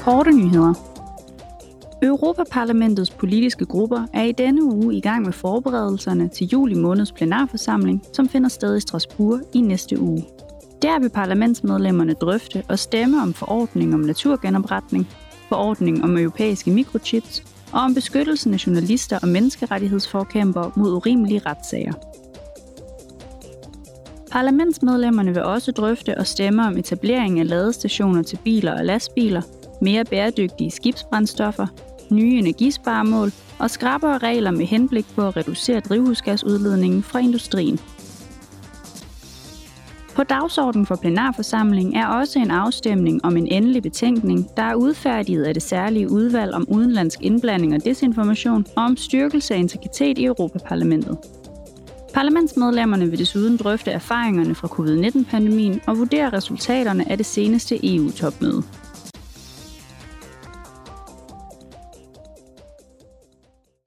Korte nyheder. Europaparlamentets politiske grupper er i denne uge i gang med forberedelserne til juli måneds plenarforsamling, som finder sted i Strasbourg i næste uge. Der vil parlamentsmedlemmerne drøfte og stemme om forordning om naturgenopretning, forordning om europæiske mikrochips og om beskyttelsen af journalister og menneskerettighedsforkæmpere mod urimelige retssager. Parlamentsmedlemmerne vil også drøfte og stemme om etablering af ladestationer til biler og lastbiler, mere bæredygtige skibsbrændstoffer, nye energisparemål og skrappere regler med henblik på at reducere drivhusgasudledningen fra industrien. På dagsordenen for plenarforsamlingen er også en afstemning om en endelig betænkning, der er udfærdiget af det særlige udvalg om udenlandsk indblanding og desinformation og om styrkelse af integritet i Europaparlamentet. Parlamentsmedlemmerne vil desuden drøfte erfaringerne fra covid-19-pandemien og vurdere resultaterne af det seneste EU-topmøde.